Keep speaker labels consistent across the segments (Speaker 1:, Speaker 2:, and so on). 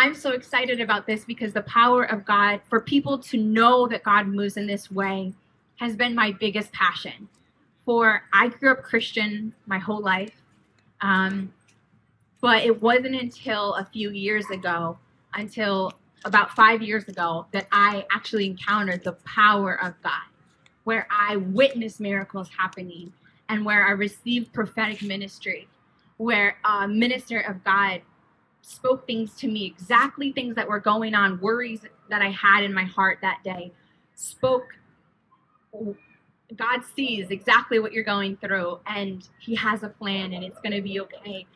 Speaker 1: I'm so excited about this because the power of God, for people to know that God moves in this way, has been my biggest passion. For I grew up Christian my whole life, um, but it wasn't until a few years ago, until about five years ago, that I actually encountered the power of God, where I witnessed miracles happening and where I received prophetic ministry, where a minister of God spoke things to me, exactly things that were going on, worries that I had in my heart that day, spoke. God sees exactly what you're going through, and He has a plan, and it's going to be okay.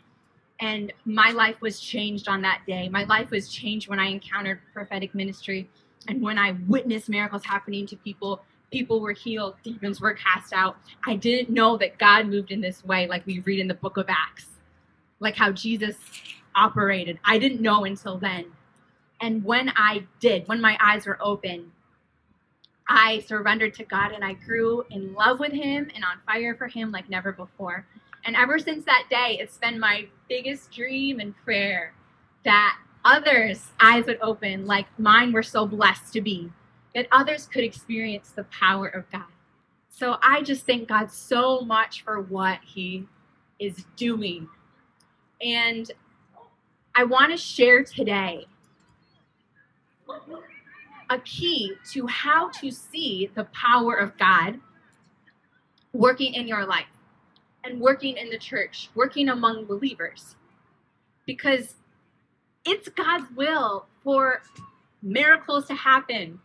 Speaker 1: And my life was changed on that day. My life was changed when I encountered prophetic ministry and when I witnessed miracles happening to people. People were healed, demons were cast out. I didn't know that God moved in this way, like we read in the book of Acts, like how Jesus operated. I didn't know until then. And when I did, when my eyes were open, I surrendered to God and I grew in love with Him and on fire for Him like never before. And ever since that day, it's been my biggest dream and prayer that others' eyes would open like mine were so blessed to be, that others could experience the power of God. So I just thank God so much for what He is doing. And I want to share today a key to how to see the power of God working in your life and working in the church, working among believers. Because it's God's will for miracles to happen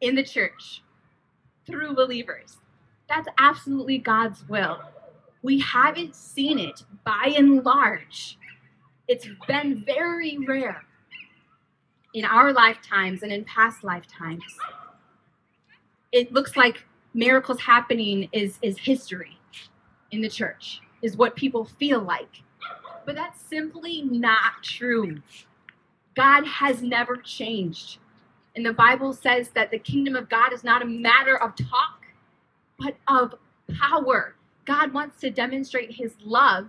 Speaker 1: in the church through believers. That's absolutely God's will. We haven't seen it by and large it's been very rare in our lifetimes and in past lifetimes. It looks like miracles happening is, is history in the church, is what people feel like. But that's simply not true. God has never changed. And the Bible says that the kingdom of God is not a matter of talk, but of power. God wants to demonstrate his love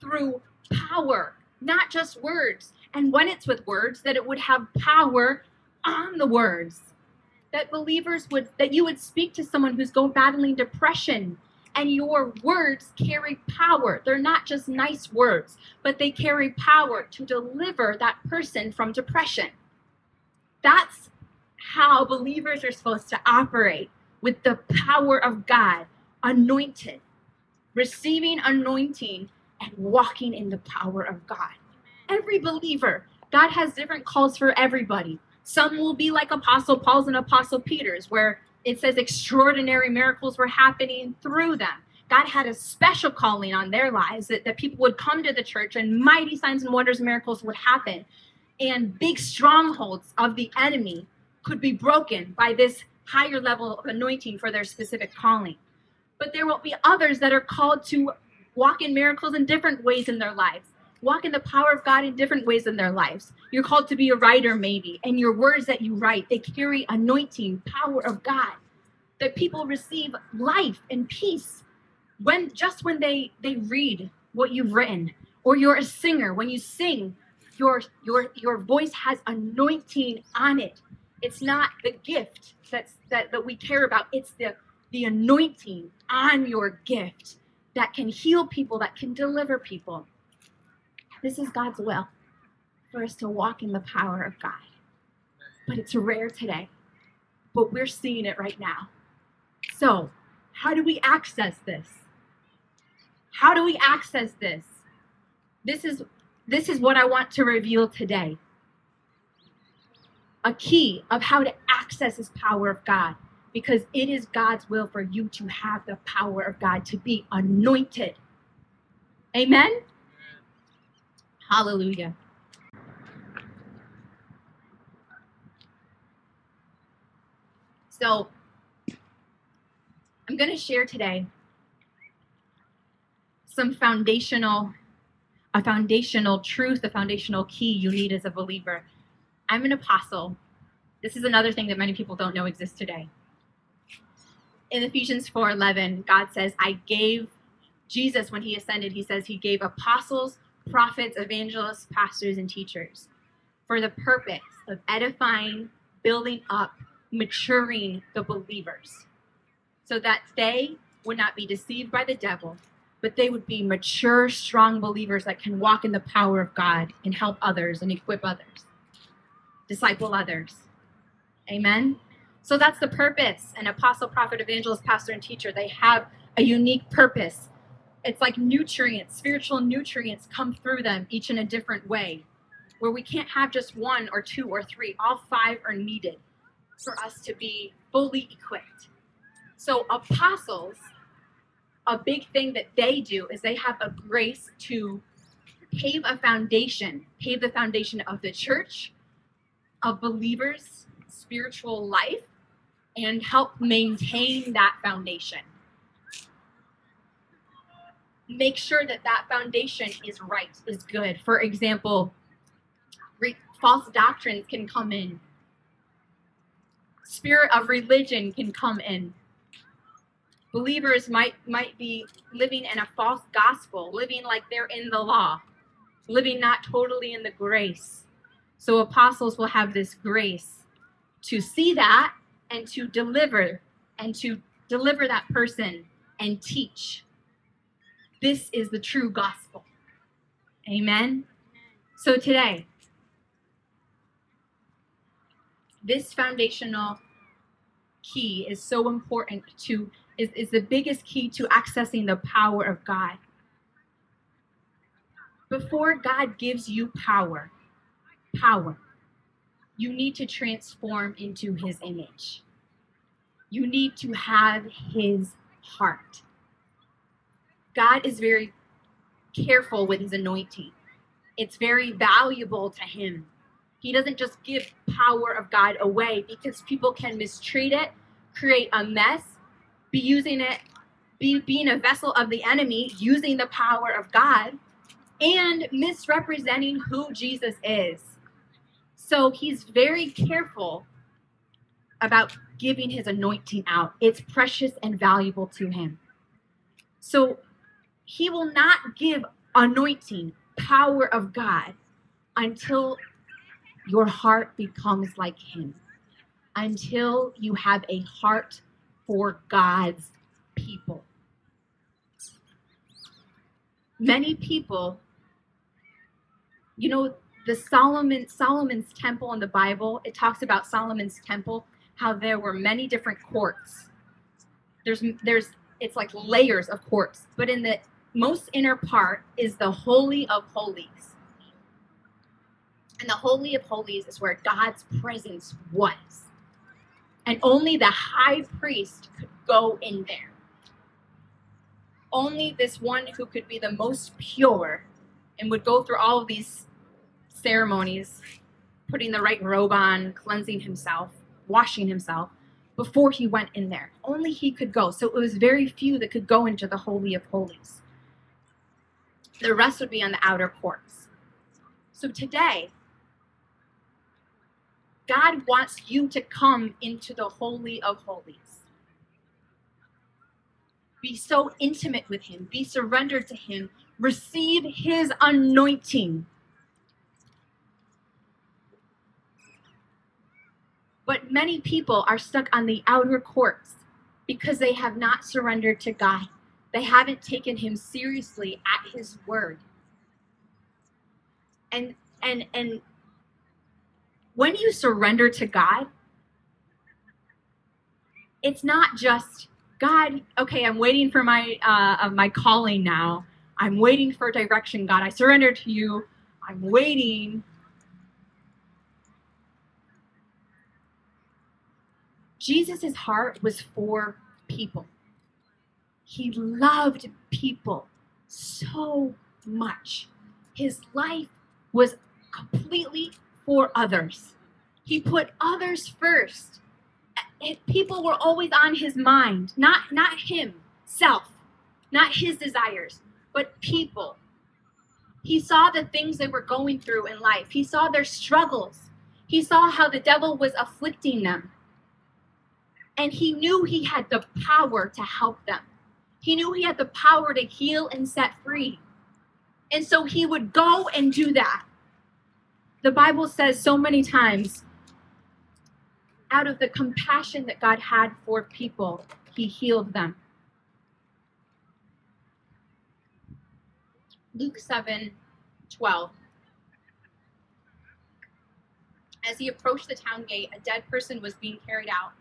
Speaker 1: through power not just words. And when it's with words, that it would have power on the words. That believers would, that you would speak to someone who's going battling depression, and your words carry power. They're not just nice words, but they carry power to deliver that person from depression. That's how believers are supposed to operate with the power of God, anointed, receiving anointing and walking in the power of God. Every believer, God has different calls for everybody. Some will be like Apostle Paul's and Apostle Peter's, where it says extraordinary miracles were happening through them. God had a special calling on their lives that, that people would come to the church and mighty signs and wonders and miracles would happen. And big strongholds of the enemy could be broken by this higher level of anointing for their specific calling. But there will be others that are called to walk in miracles in different ways in their lives, walk in the power of God in different ways in their lives. You're called to be a writer, maybe, and your words that you write, they carry anointing, power of God, that people receive life and peace when just when they they read what you've written. Or you're a singer, when you sing, your your your voice has anointing on it. It's not the gift that's that, that we care about, it's the the anointing on your gift that can heal people, that can deliver people. This is God's will for us to walk in the power of God. But it's rare today. But we're seeing it right now. So, how do we access this? How do we access this? This is this is what I want to reveal today. A key of how to access this power of God because it is God's will for you to have the power of God to be anointed. Amen? Hallelujah. So, I'm going to share today some foundational a foundational truth, a foundational key you need as a believer. I'm an apostle. This is another thing that many people don't know exists today in Ephesians 4:11, God says, "I gave Jesus when he ascended, he says he gave apostles, prophets, evangelists, pastors and teachers." for the purpose of edifying, building up, maturing the believers, so that they would not be deceived by the devil, but they would be mature, strong believers that can walk in the power of God and help others and equip others, disciple others. Amen. So that's the purpose. An apostle, prophet, evangelist, pastor, and teacher, they have a unique purpose. It's like nutrients, spiritual nutrients come through them, each in a different way, where we can't have just one or two or three. All five are needed for us to be fully equipped. So, apostles, a big thing that they do is they have a grace to pave a foundation, pave the foundation of the church, of believers' spiritual life, and help maintain that foundation. Make sure that that foundation is right, is good. For example, re- false doctrines can come in, spirit of religion can come in. Believers might might be living in a false gospel, living like they're in the law, living not totally in the grace. So apostles will have this grace to see that and to deliver and to deliver that person and teach. This is the true gospel. Amen. So today, this foundational key is so important to is, is the biggest key to accessing the power of God. Before God gives you power, power, you need to transform into his image. You need to have his heart. God is very careful with his anointing. It's very valuable to him. He doesn't just give power of God away because people can mistreat it, create a mess, be using it, be being a vessel of the enemy, using the power of God, and misrepresenting who Jesus is. So he's very careful about giving his anointing out. It's precious and valuable to him. So he will not give anointing, power of God, until your heart becomes like him, until you have a heart for God's people. Many people, you know, the Solomon Solomon's temple in the Bible, it talks about Solomon's temple, how there were many different courts. There's there's it's like layers of courts, but in the most inner part is the holy of holies. And the holy of holies is where God's presence was. And only the high priest could go in there. Only this one who could be the most pure and would go through all of these ceremonies, putting the right robe on, cleansing himself, washing himself before he went in there. Only he could go. So it was very few that could go into the Holy of Holies. The rest would be on the outer courts. So today, God wants you to come into the Holy of Holies. Be so intimate with Him, be surrendered to Him, receive His anointing. But many people are stuck on the outer courts because they have not surrendered to God. They haven't taken him seriously at his word. And and and when you surrender to God, it's not just God, okay, I'm waiting for my uh, my calling now. I'm waiting for direction, God. I surrender to you. I'm waiting Jesus' heart was for people. He loved people so much. His life was completely for others. He put others first. People were always on his mind, not not him, self, not his desires, but people. He saw the things they were going through in life. He saw their struggles. He saw how the devil was afflicting them. And he knew he had the power to help them. He knew he had the power to heal and set free. And so he would go and do that. The Bible says so many times, out of the compassion that God had for people, he healed them. Luke 7 12. As he approached the town gate, a dead person was being carried out,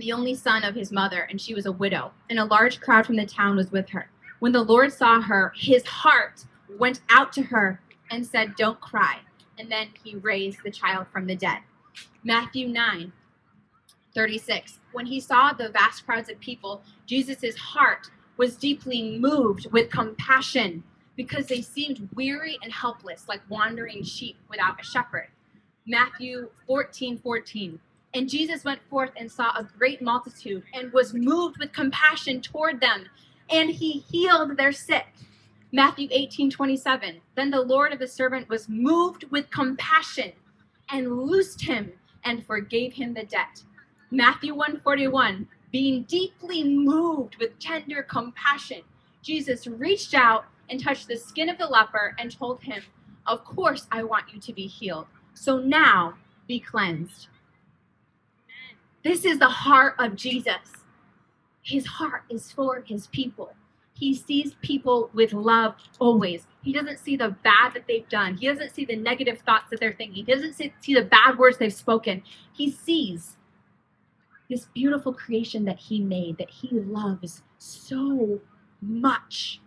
Speaker 1: the only son of his mother, and she was a widow, and a large crowd from the town was with her. When the Lord saw her, his heart went out to her and said, Don't cry. And then he raised the child from the dead. Matthew 9 36. When he saw the vast crowds of people, Jesus' heart was deeply moved with compassion because they seemed weary and helpless, like wandering sheep without a shepherd. Matthew 14 14. And Jesus went forth and saw a great multitude and was moved with compassion toward them, and he healed their sick. Matthew 18 27. Then the Lord of the servant was moved with compassion and loosed him and forgave him the debt. Matthew 141. Being deeply moved with tender compassion, Jesus reached out and touched the skin of the leper and told him, Of course, I want you to be healed. So now be cleansed. This is the heart of Jesus. His heart is for his people. He sees people with love always. He doesn't see the bad that they've done. He doesn't see the negative thoughts that they're thinking. He doesn't see, the bad words they've spoken. He sees this beautiful creation that he made, that he loves so much.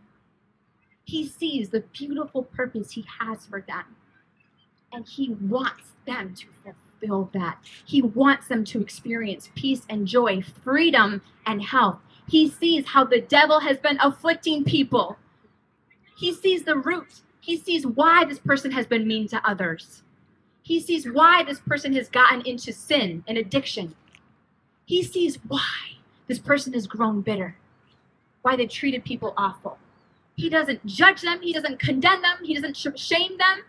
Speaker 1: He sees the beautiful purpose he has for them. And he wants them to fulfill that. He wants them to experience peace and joy, freedom and health. He sees how the devil has been afflicting people. He sees the root. He sees why this person has been mean to others. He sees why this person has gotten into sin and addiction. He sees why this person has grown bitter, why they treated people awful. He doesn't judge them, he doesn't condemn them, he doesn't shame them.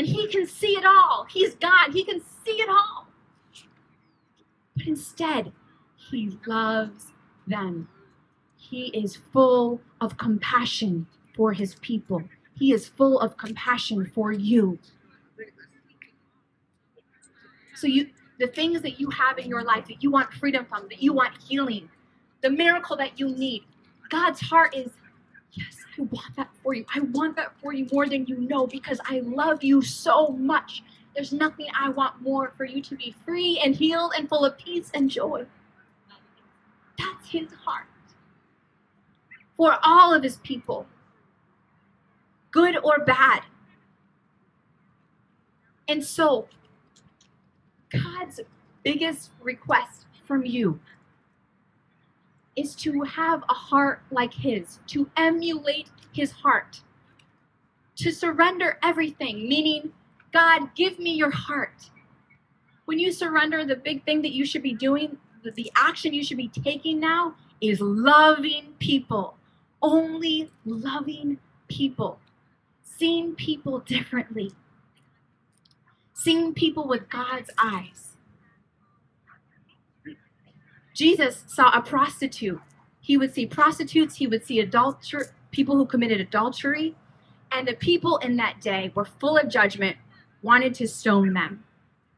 Speaker 1: And he can see it all. He's God, he can see it all. But instead, he loves them. He is full of compassion for his people. He is full of compassion for you. So you the things that you have in your life that you want freedom from, that you want healing, the miracle that you need. God's heart is I want that for you. I want that for you more than you know because I love you so much. There's nothing I want more for you to be free and healed and full of peace and joy. That's his heart for all of his people, good or bad. And so, God's biggest request from you is to have a heart like his, to emulate his heart, to surrender everything, meaning, God, give me your heart. When you surrender, the big thing that you should be doing, the, action you should be taking now is loving people, only loving people, seeing people differently, seeing people with God's eyes. Jesus saw a prostitute. He would see prostitutes, he would see adulter people who committed adultery, and the people in that day were full of judgment, wanted to stone them.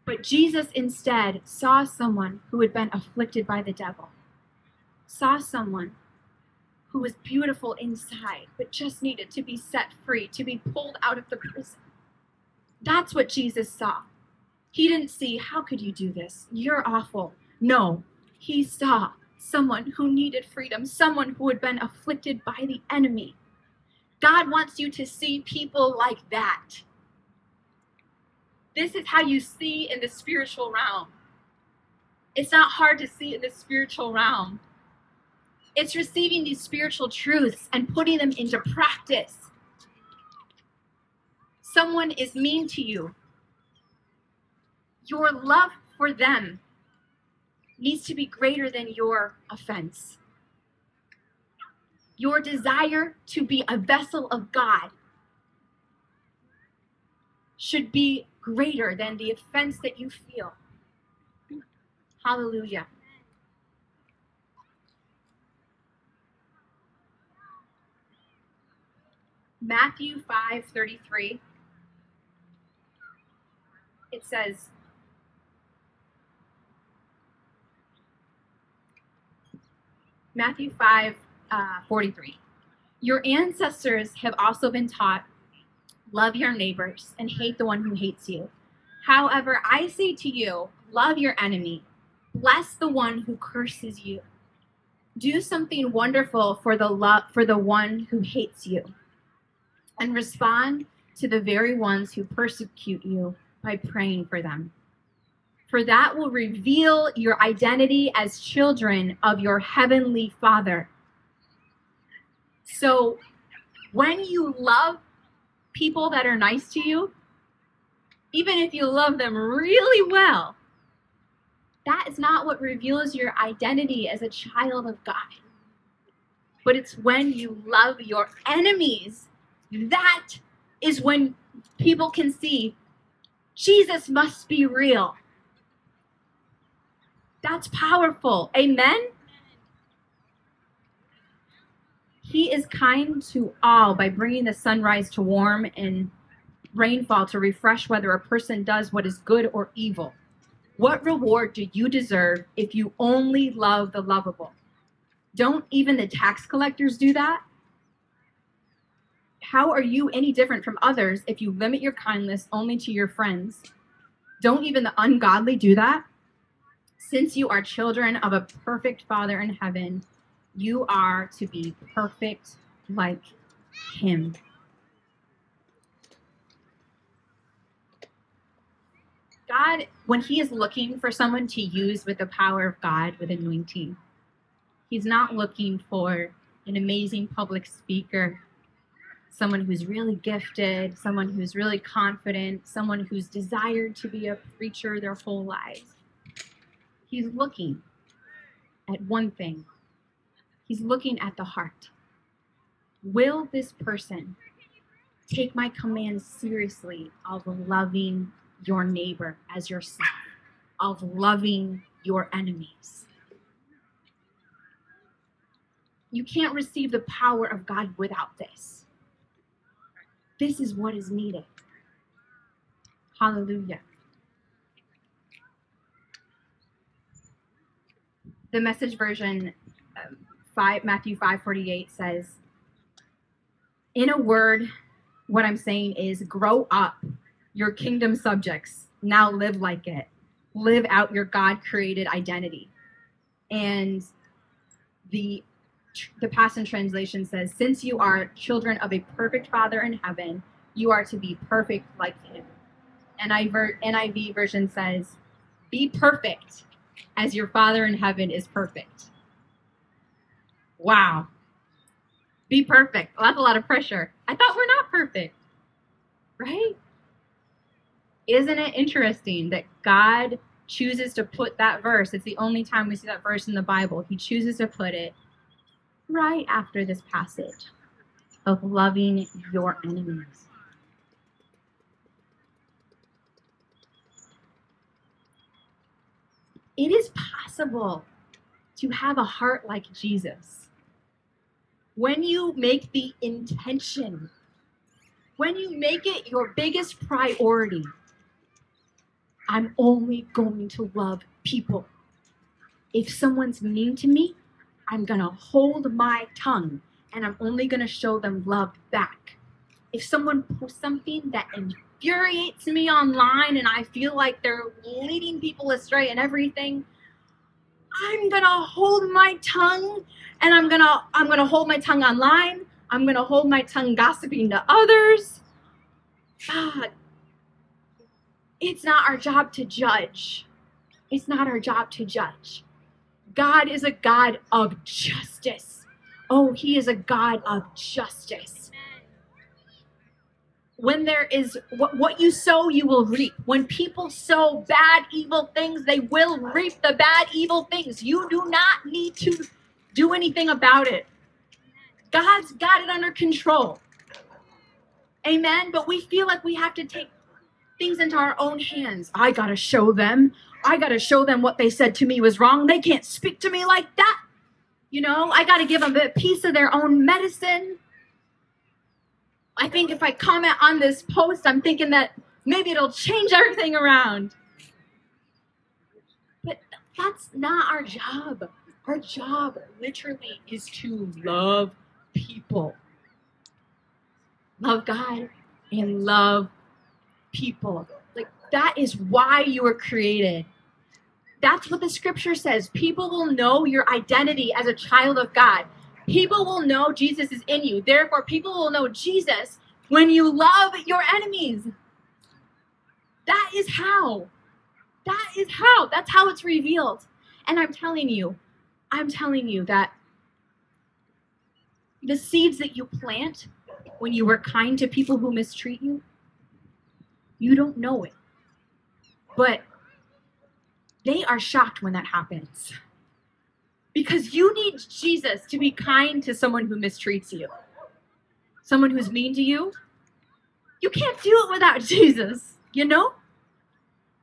Speaker 1: But Jesus instead saw someone who had been afflicted by the devil, saw someone who was beautiful inside, but just needed to be set free, to be pulled out of the prison. That's what Jesus saw. He didn't see, how could you do this? You're awful. No, he saw someone who needed freedom, someone who had been afflicted by the enemy. God wants you to see people like that. This is how you see in the spiritual realm. It's not hard to see in the spiritual realm. It's receiving these spiritual truths and putting them into practice. Someone is mean to you. Your love for them needs to be greater than your offense. Your desire to be a vessel of God should be greater than the offense that you feel. Hallelujah. Matthew 5:33 it says, Matthew 5 uh, 43. Your ancestors have also been taught love your neighbors and hate the one who hates you. However, I say to you, love your enemy, bless the one who curses you. Do something wonderful for the love for the one who hates you. And respond to the very ones who persecute you by praying for them. For that will reveal your identity as children of your heavenly Father. So when you love people that are nice to you, even if you love them really well, that is not what reveals your identity as a child of God. But it's when you love your enemies, that is when people can see Jesus must be real. That's powerful. Amen? He is kind to all by bringing the sunrise to warm and rainfall to refresh whether a person does what is good or evil. What reward do you deserve if you only love the lovable? Don't even the tax collectors do that? How are you any different from others if you limit your kindness only to your friends? Don't even the ungodly do that? Since you are children of a perfect Father in heaven, you are to be perfect like Him. God, when He is looking for someone to use with the power of God with anointing, He's not looking for an amazing public speaker, someone who's really gifted, someone who's really confident, someone who's desired to be a preacher their whole lives. He's looking at one thing. He's looking at the heart. Will this person take my commands seriously of loving your neighbor as yourself, of loving your enemies. You can't receive the power of God without this. This is what is needed. Hallelujah. The message version, um, five, Matthew 5:48 says, "In a word, what I'm saying is grow up your kingdom subjects. Now live like it. Live out your God created identity. And the the Passion Translation says, Since you are children of a perfect Father in heaven, you are to be perfect like him. NIV version says, Be perfect as your Father in heaven is perfect. Wow. Be perfect. Well, that's a lot of pressure. I thought we're not perfect, right? Isn't it interesting that God chooses to put that verse? It's the only time we see that verse in the Bible. He chooses to put it right after this passage of loving your enemies. It is possible to have a heart like Jesus. When you make the intention, when you make it your biggest priority, I'm only going to love people. If someone's mean to me, I'm going to hold my tongue and I'm only going to show them love back. If someone posts something that infuriates me online and I feel like they're leading people astray and everything, I'm going to hold my tongue and I'm going to I'm going to hold my tongue online. I'm going to hold my tongue gossiping to others. God, it's not our job to judge. It's not our job to judge. God is a God of justice. Oh, He is a God of justice. When there is what, what you sow, you will reap. When people sow bad, evil things, they will reap the bad, evil things. You do not need to do anything about it. God's got it under control. Amen. But we feel like we have to take things into our own hands. I got to show them. I got to show them what they said to me was wrong. They can't speak to me like that. You know, I got to give them a piece of their own medicine. I think if I comment on this post, I'm thinking that Maybe it'll change everything around. But that's not our job. Our job literally is to love people. Love God and love people. Like that is why you were created. That's what the scripture says. People will know your identity as a child of God. People will know Jesus is in you. Therefore, people will know Jesus when you love your enemies. That is how. That is how. That's how it's revealed. And I'm telling you, I'm telling you that the seeds that you plant when you were kind to people who mistreat you, you don't know it. But they are shocked when that happens. Because you need Jesus to be kind to someone who mistreats you, someone who's mean to you. You can't do it without Jesus, you know?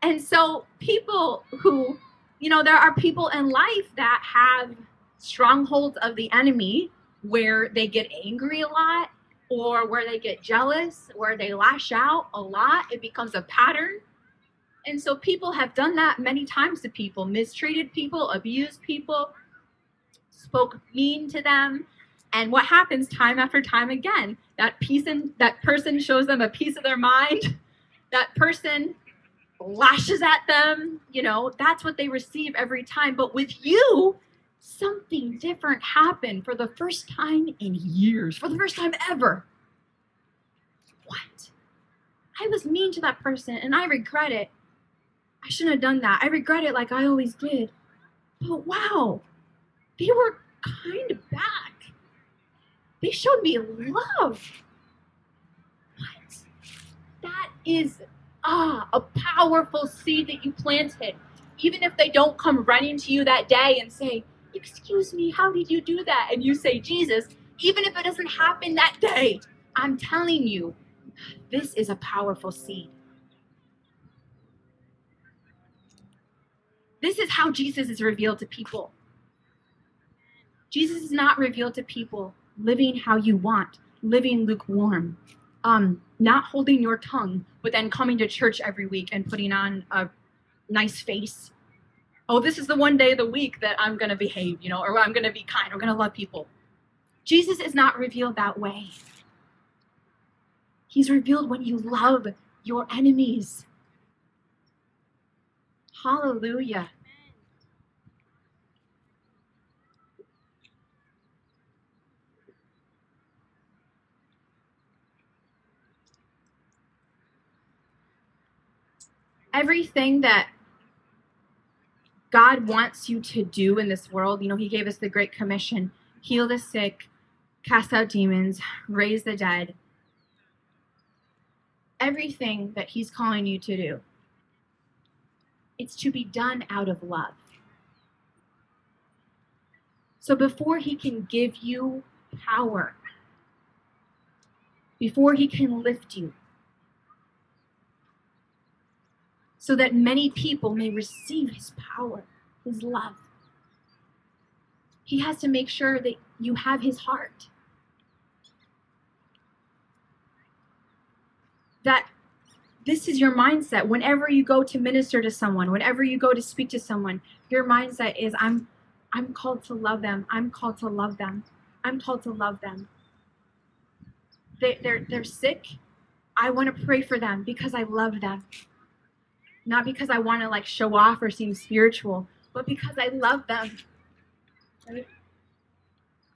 Speaker 1: And so, people who, you know, there are people in life that have strongholds of the enemy where they get angry a lot or where they get jealous, where they lash out a lot. It becomes a pattern. And so people have done that many times to people, mistreated people, abused people, spoke mean to them. And what happens time after time again? That piece in, that person shows them a piece of their mind. That person lashes at them. You know, that's what they receive every time. But with you, something different happened for the first time in years, for the first time ever. What? I was mean to that person and I regret it. I shouldn't have done that. I regret it like I always did. But wow, they were kind back. They showed me love. What? That is ah a powerful seed that you planted. Even if they don't come running to you that day and say, Excuse me, how did you do that? And you say, Jesus, even if it doesn't happen that day, I'm telling you, this is a powerful seed. This is how Jesus is revealed to people. Jesus is not revealed to people living how you want, living lukewarm, um, not holding your tongue, but then coming to church every week and putting on a nice face. Oh, this is the one day of the week that I'm going to behave, you know, or I'm going to be kind, or going to love people. Jesus is not revealed that way. He's revealed when you love your enemies. Hallelujah. Everything that God wants you to do in this world, you know, He gave us the Great Commission heal the sick, cast out demons, raise the dead. Everything that He's calling you to do it's to be done out of love. So before he can give you power, before he can lift you, so that many people may receive his power, his love, he has to make sure that you have his heart. That this is your mindset. Whenever you go to minister to someone whenever you go to speak to someone your mindset is i'm i'm called to love them. I'm called to love them. I'm called to love them. They, they're they're sick. I want to pray for them because i love them not because i want to like show off or seem spiritual but because i love them?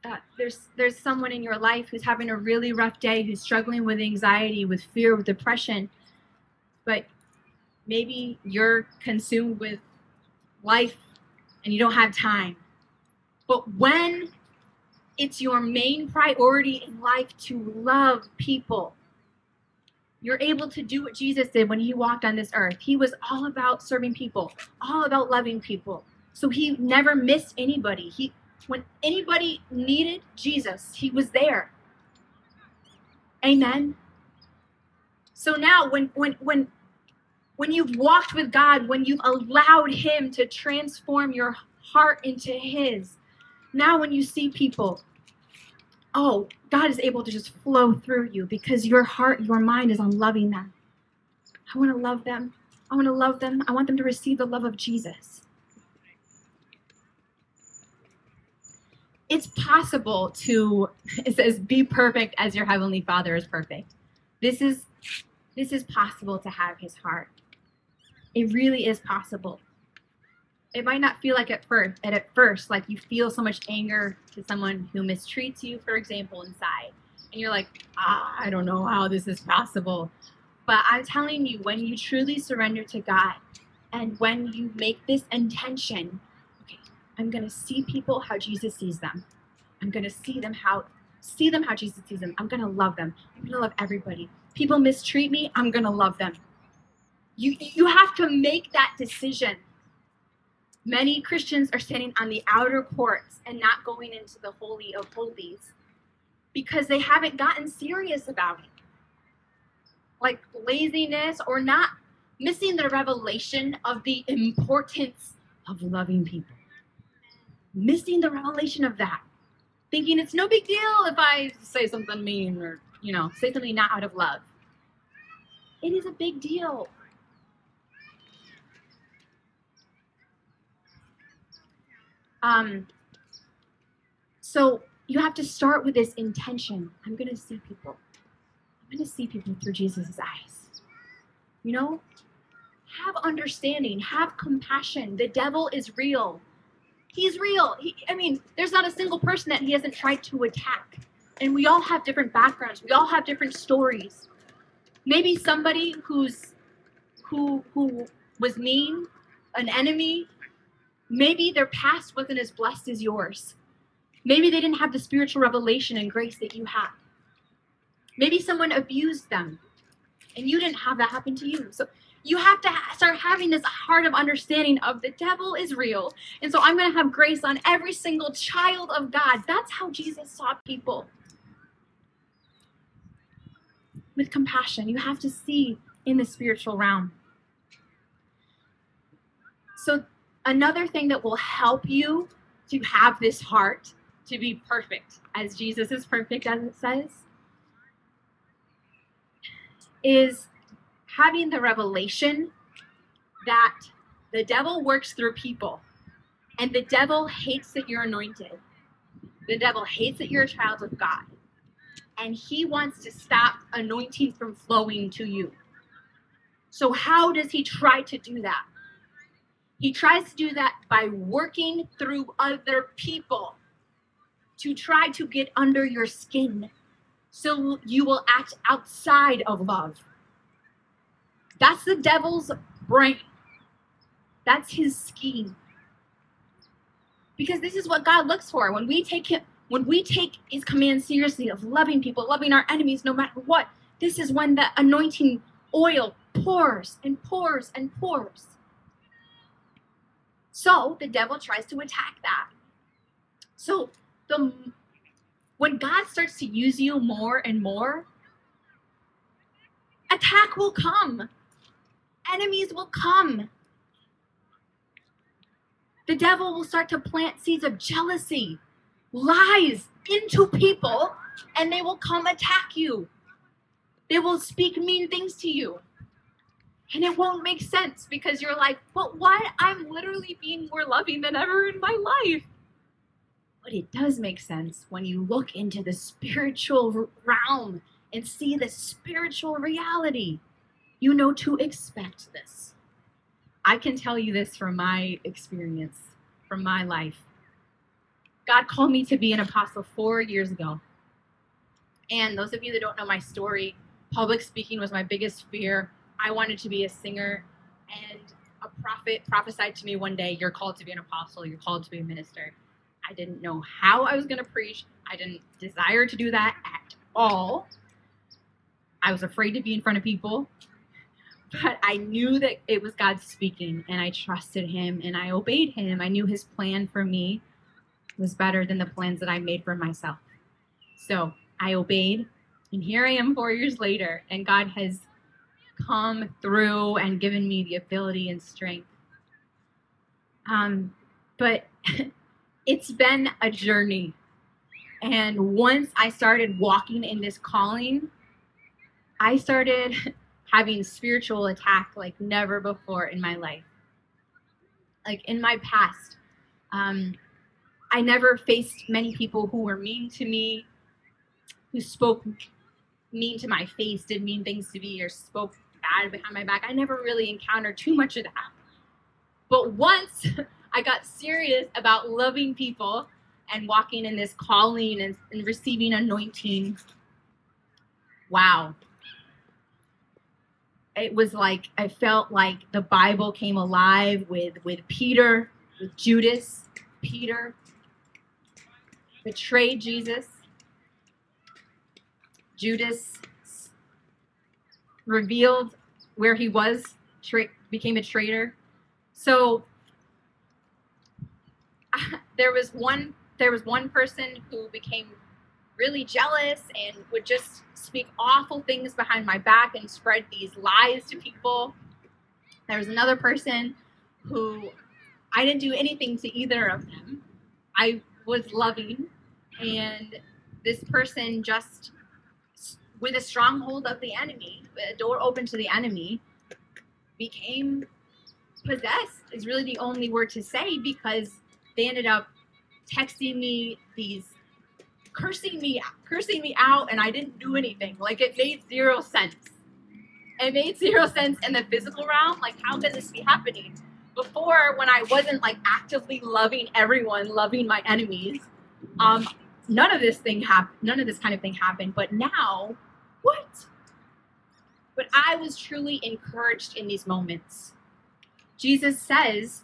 Speaker 1: Uh, there's there's someone in your life who's having a really rough day who's struggling with anxiety with fear with depression but maybe you're consumed with life and you don't have time. But when it's your main priority in life to love people, you're able to do what Jesus did when he walked on this earth. He was all about serving people, all about loving people. So he never missed anybody. He when anybody needed Jesus, he was there. Amen. So now when when when when you've walked with God, when you've allowed him to transform your heart into his, now when you see people, oh, God is able to just flow through you because your heart, your mind is on loving them. I want to love them. I want to love them. I want them to receive the love of Jesus. It's possible to, it says, be perfect as your heavenly Father is perfect. This is this is possible to have his heart. It really is possible. It might not feel like at first, and at first, like you feel so much anger to someone who mistreats you, for example, inside, and you're like, ah, I don't know how this is possible. But I'm telling you, when you truly surrender to God, and when you make this intention, okay, I'm gonna see people how Jesus sees them. I'm gonna see them how see them how Jesus sees them. I'm gonna love them. I'm gonna love everybody people mistreat me, I'm going to love them. You, you have to make that decision. Many Christians are standing on the outer courts and not going into the Holy of Holies because they haven't gotten serious about it. Like laziness or not missing the revelation of the importance of loving people. Missing the revelation of that. Thinking it's no big deal if I say something mean or you know, say something not out of love. It is a big deal. Um, so you have to start with this intention. I'm going to see people. I'm going to see people through Jesus' eyes. You know, have understanding, have compassion. The devil is real. He's real. He, I mean, there's not a single person that he hasn't tried to attack and we all have different backgrounds we all have different stories maybe somebody who's who who was mean an enemy maybe their past wasn't as blessed as yours. Maybe they didn't have the spiritual revelation and grace that you had. Maybe someone abused them and you didn't have that happen to you. So you have to start having this heart of understanding of the devil is real. And so i'm going to have grace on every single child of god. That's how jesus saw people. With compassion. You have to see in the spiritual realm. So, another thing that will help you to have this heart to be perfect, as Jesus is perfect, as it says, is having the revelation that the devil works through people and the devil hates that you're anointed. The devil hates that you're a child of God and he wants to stop anointing from flowing to you. So, how does he try to do that? He tries to do that by working through other people to try to get under your skin so you will act outside of love. That's the devil's brain. That's his scheme. Because this is what God looks for. When we take him, when we take his command seriously of loving people, loving our enemies no matter what, this is when the anointing oil pours and pours and pours. So the devil tries to attack that. So the when God starts to use you more and more, attack will come. Enemies will come. The devil will start to plant seeds of jealousy, lies into people and they will come attack you. They will speak mean things to you. And it won't make sense because you're like, but why? I'm literally being more loving than ever in my life. But it does make sense when you look into the spiritual realm and see the spiritual reality. You know to expect this. I can tell you this from my experience, from my life. God called me to be an apostle four years ago. And those of you that don't know my story, public speaking was my biggest fear. I wanted to be a singer, and a prophet prophesied to me one day, You're called to be an apostle, you're called to be a minister. I didn't know how I was going to preach. I didn't desire to do that at all. I was afraid to be in front of people, but I knew that it was God speaking, and I trusted Him and I obeyed Him. I knew His plan for me was better than the plans that I made for myself. So I obeyed, and here I am four years later, and God has come through and given me the ability and strength. Um, but it's been a journey. And once I started walking in this calling, I started having spiritual attack like never before in my life. Like in my past, um, I never faced many people who were mean to me, who spoke mean to my face, did mean things to me, or spoke bad behind my back. I never really encountered too much of that. But once I got serious about loving people and walking in this calling and, and receiving anointing, wow. It was like I felt like the Bible came alive with with Peter, with Judas, Peter betrayed Jesus. Judas revealed where he was, tra- became a traitor. So there was one there was one person who became really jealous and would just speak awful things behind my back and spread these lies to people. There was another person who I didn't do anything to either of them. I was loving, and this person just, with a stronghold of the enemy, a door open to the enemy, became possessed, is really the only word to say because they ended up texting me these cursing me cursing me out and I didn't do anything. Like it made zero sense. It made zero sense in the physical realm. Like how can this be happening? Before when I wasn't like actively loving everyone, loving my enemies, um, none of this thing happened none of this kind of thing happened. But now, what? But I was truly encouraged in these moments. Jesus says,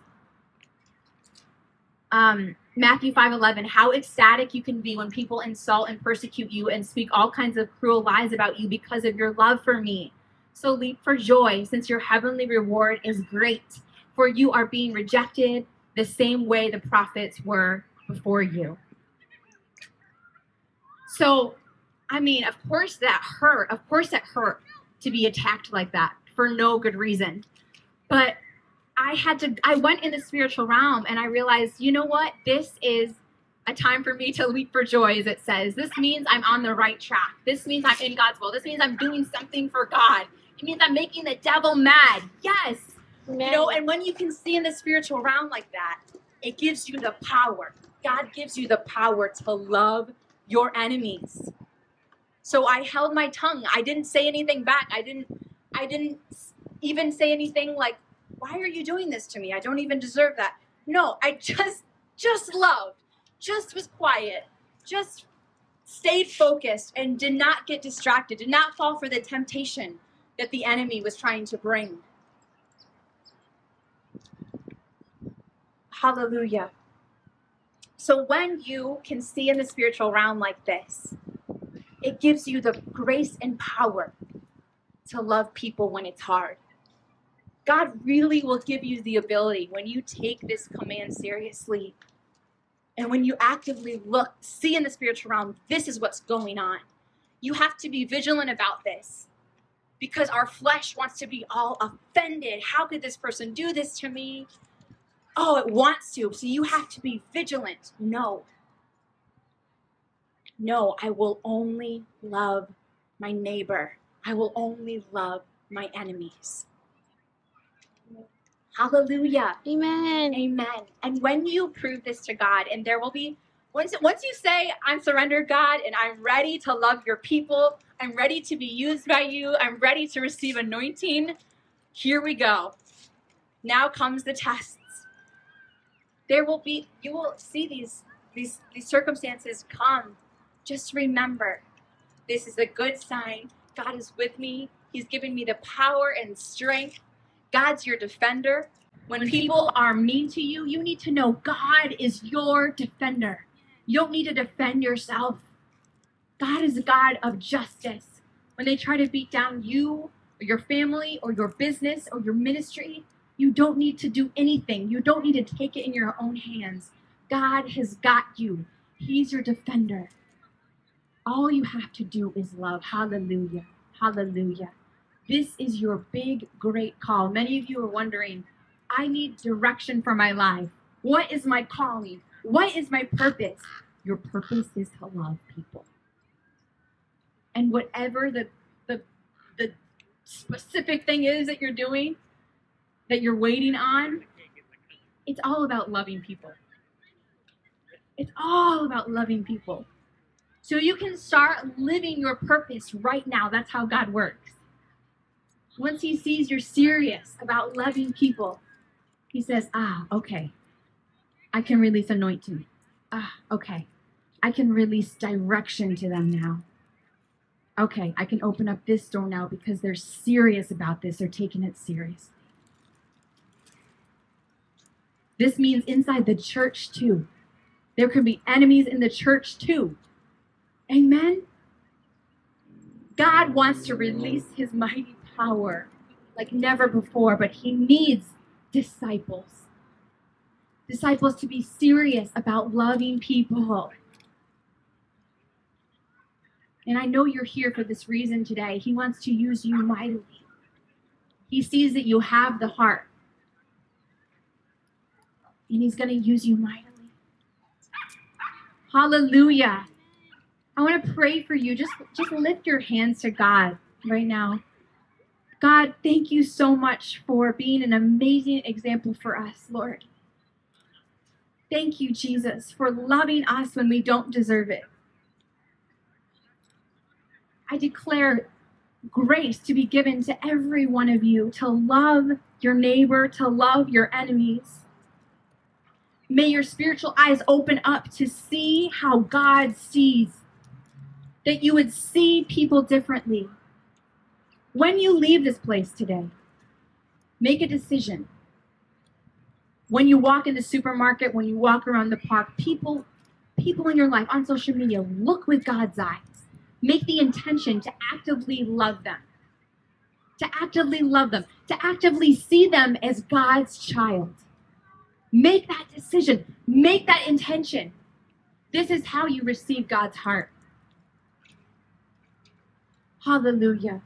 Speaker 1: um, Matthew 5:11 how ecstatic you can be when people insult and persecute you and speak all kinds of cruel lies about you because of your love for me. So leap for joy since your heavenly reward is great for you are being rejected the same way the prophets were before you. So, I mean, of course that hurt. Of course that hurt to be attacked like that for no good reason. But I had to, I went in the spiritual realm and I realized, you know what? This is a time for me to leap for joy, as it says. This means I'm on the right track. This means I'm in God's will. This means I'm doing something for God. It means I'm making the devil mad. Yes.
Speaker 2: Amen. You know, and when you can see in the spiritual realm like that, it gives you the power. God gives you the power to love your enemies. So I held my tongue. I didn't say anything back. I didn't I didn't even say anything like why are you doing this to me? I don't even deserve that. No, I just just loved, just was quiet, just stayed focused and did not get distracted, did not fall for the temptation that the enemy was trying to bring. Hallelujah. So when you can see in the spiritual realm like this, it gives you the grace and power to love people when it's hard. God really will give you the ability when you take this command seriously and when you actively look, see in the spiritual realm, this is what's going on. You have to be vigilant about this because our flesh wants to be all offended. How could this person do this to me? Oh, it wants to. So you have to be vigilant. No. No, I will only love my neighbor. I will only love my enemies. Hallelujah.
Speaker 1: Amen.
Speaker 2: Amen. And when you prove this to God, and there will be once once you say, I'm surrendered, God, and I'm ready to love your people, I'm ready to be used by you, I'm ready to receive anointing. Here we go. Now comes the tests. There will be you will see these these these circumstances come. Just remember, this is a good sign. God is with me. He's given me the power and strength God's your defender. When, when people are mean to you, you need to know God is your defender. You don't need to defend yourself. God is a God of justice. When they try to beat down you or your family or your business or your ministry, you don't need to do anything. You don't need to take it in your own hands. God has got you. He's your defender. All you have to do is love. Hallelujah. Hallelujah. This is your big, great call. Many of you are wondering, I need direction for my life. What is my calling? What is my purpose? Your purpose is to love people. And whatever the, the, the
Speaker 1: specific thing is that you're doing, that you're waiting on. It's all about loving people. It's all about loving people. So you can start living your purpose right now. That's how God works. Once He sees you're serious about loving people, He says, Ah, okay. I can release anointing. Ah, okay. I can release direction to them now. Okay, I can open up this door now because they're serious about this. They're taking it serious. This means inside the church too. There can be enemies in the church too. Amen. God wants to release his mighty power like never before, but he needs disciples. Disciples to be serious about loving people. And I know you're here for this reason today. He wants to use you mightily. He sees that you have the heart. And he's going to use you mightily. Hallelujah. I want to pray for you. Just just lift your hands to God right now. God, thank you so much for being an amazing example for us, Lord. Thank you, Jesus, for loving us when we don't deserve it. I declare grace to be given to every one of you to love your neighbor, to love your enemies. May your spiritual eyes open up to see how God sees, that you would see people differently. When you leave this place today, make a decision. When you walk in the supermarket, when you walk around the park, people people in your life on social media, look with God's eyes. Make the intention to actively love them. To actively love them, to actively see them as God's child. Make that decision, make that intention. This is how you receive God's heart. Hallelujah.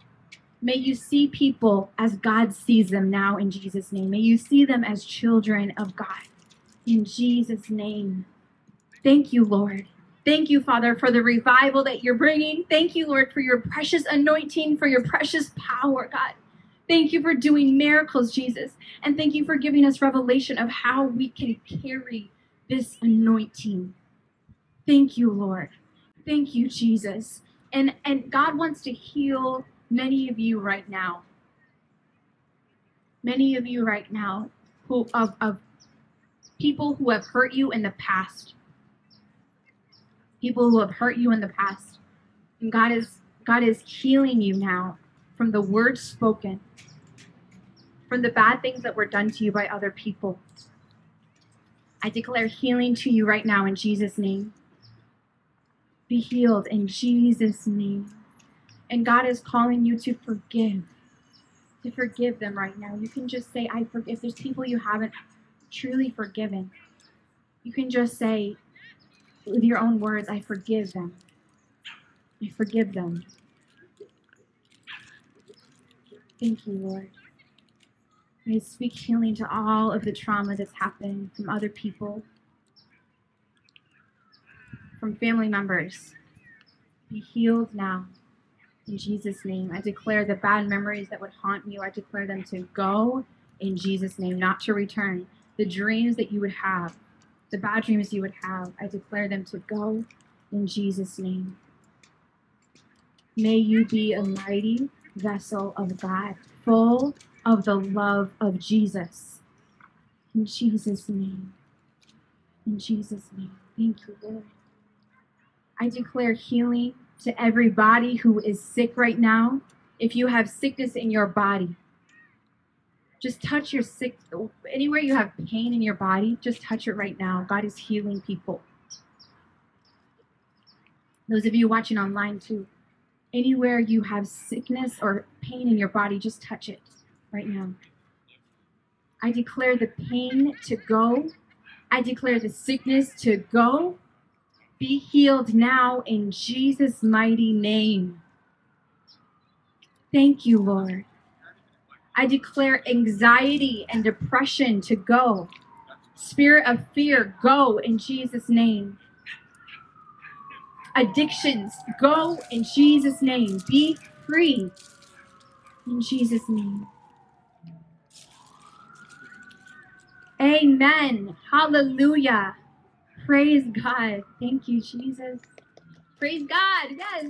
Speaker 1: May you see people as God sees them now in Jesus' name. May you see them as children of God in Jesus' name. Thank you, Lord. Thank you, Father, for the revival that you're bringing. Thank you, Lord, for your precious anointing, for your precious power, God. Thank you for doing miracles, Jesus. And thank you for giving us revelation of how we can carry this anointing. Thank you, Lord. Thank you, Jesus. And and God wants to heal many of you right now. Many of you right now who of, of people who have hurt you in the past people who have hurt you in the past. And God is God is healing you now from the words spoken, from the bad things that were done to you by other people. I declare healing to you right now in Jesus' name. Be healed in Jesus' name. And God is calling you to forgive, to forgive them right now. You can just say, I forgive. If there's people you haven't truly forgiven, you can just say, with your own words, I forgive them. I forgive them. Thank you, Lord. I speak healing to all of the trauma that's happened from other people, from family members. Be healed now. In Jesus' name, I declare the bad memories that would haunt you, I declare them to go in Jesus' name, not to return. The dreams that you would have, the bad dreams you would have, I declare them to go in Jesus' name. May you be a mighty vessel of God, full of the love of Jesus. In Jesus' name. In Jesus' name. Thank you, Lord. I declare healing to everybody who is sick right now. If you have sickness in your body, just touch your sick, anywhere you have pain in your body, just touch it right now. God is healing people. Those of you watching online too, anywhere you have sickness or pain in your body, just touch it right now. I declare the pain to go. I declare the sickness to go. Be healed now in Jesus' mighty name. Thank you, Lord. I declare anxiety and depression to go. Spirit of fear, go in Jesus' name. Addictions, go in Jesus' name. Be free. In Jesus' name. Amen. Hallelujah. Praise God. Thank you, Jesus. Praise God. Yes.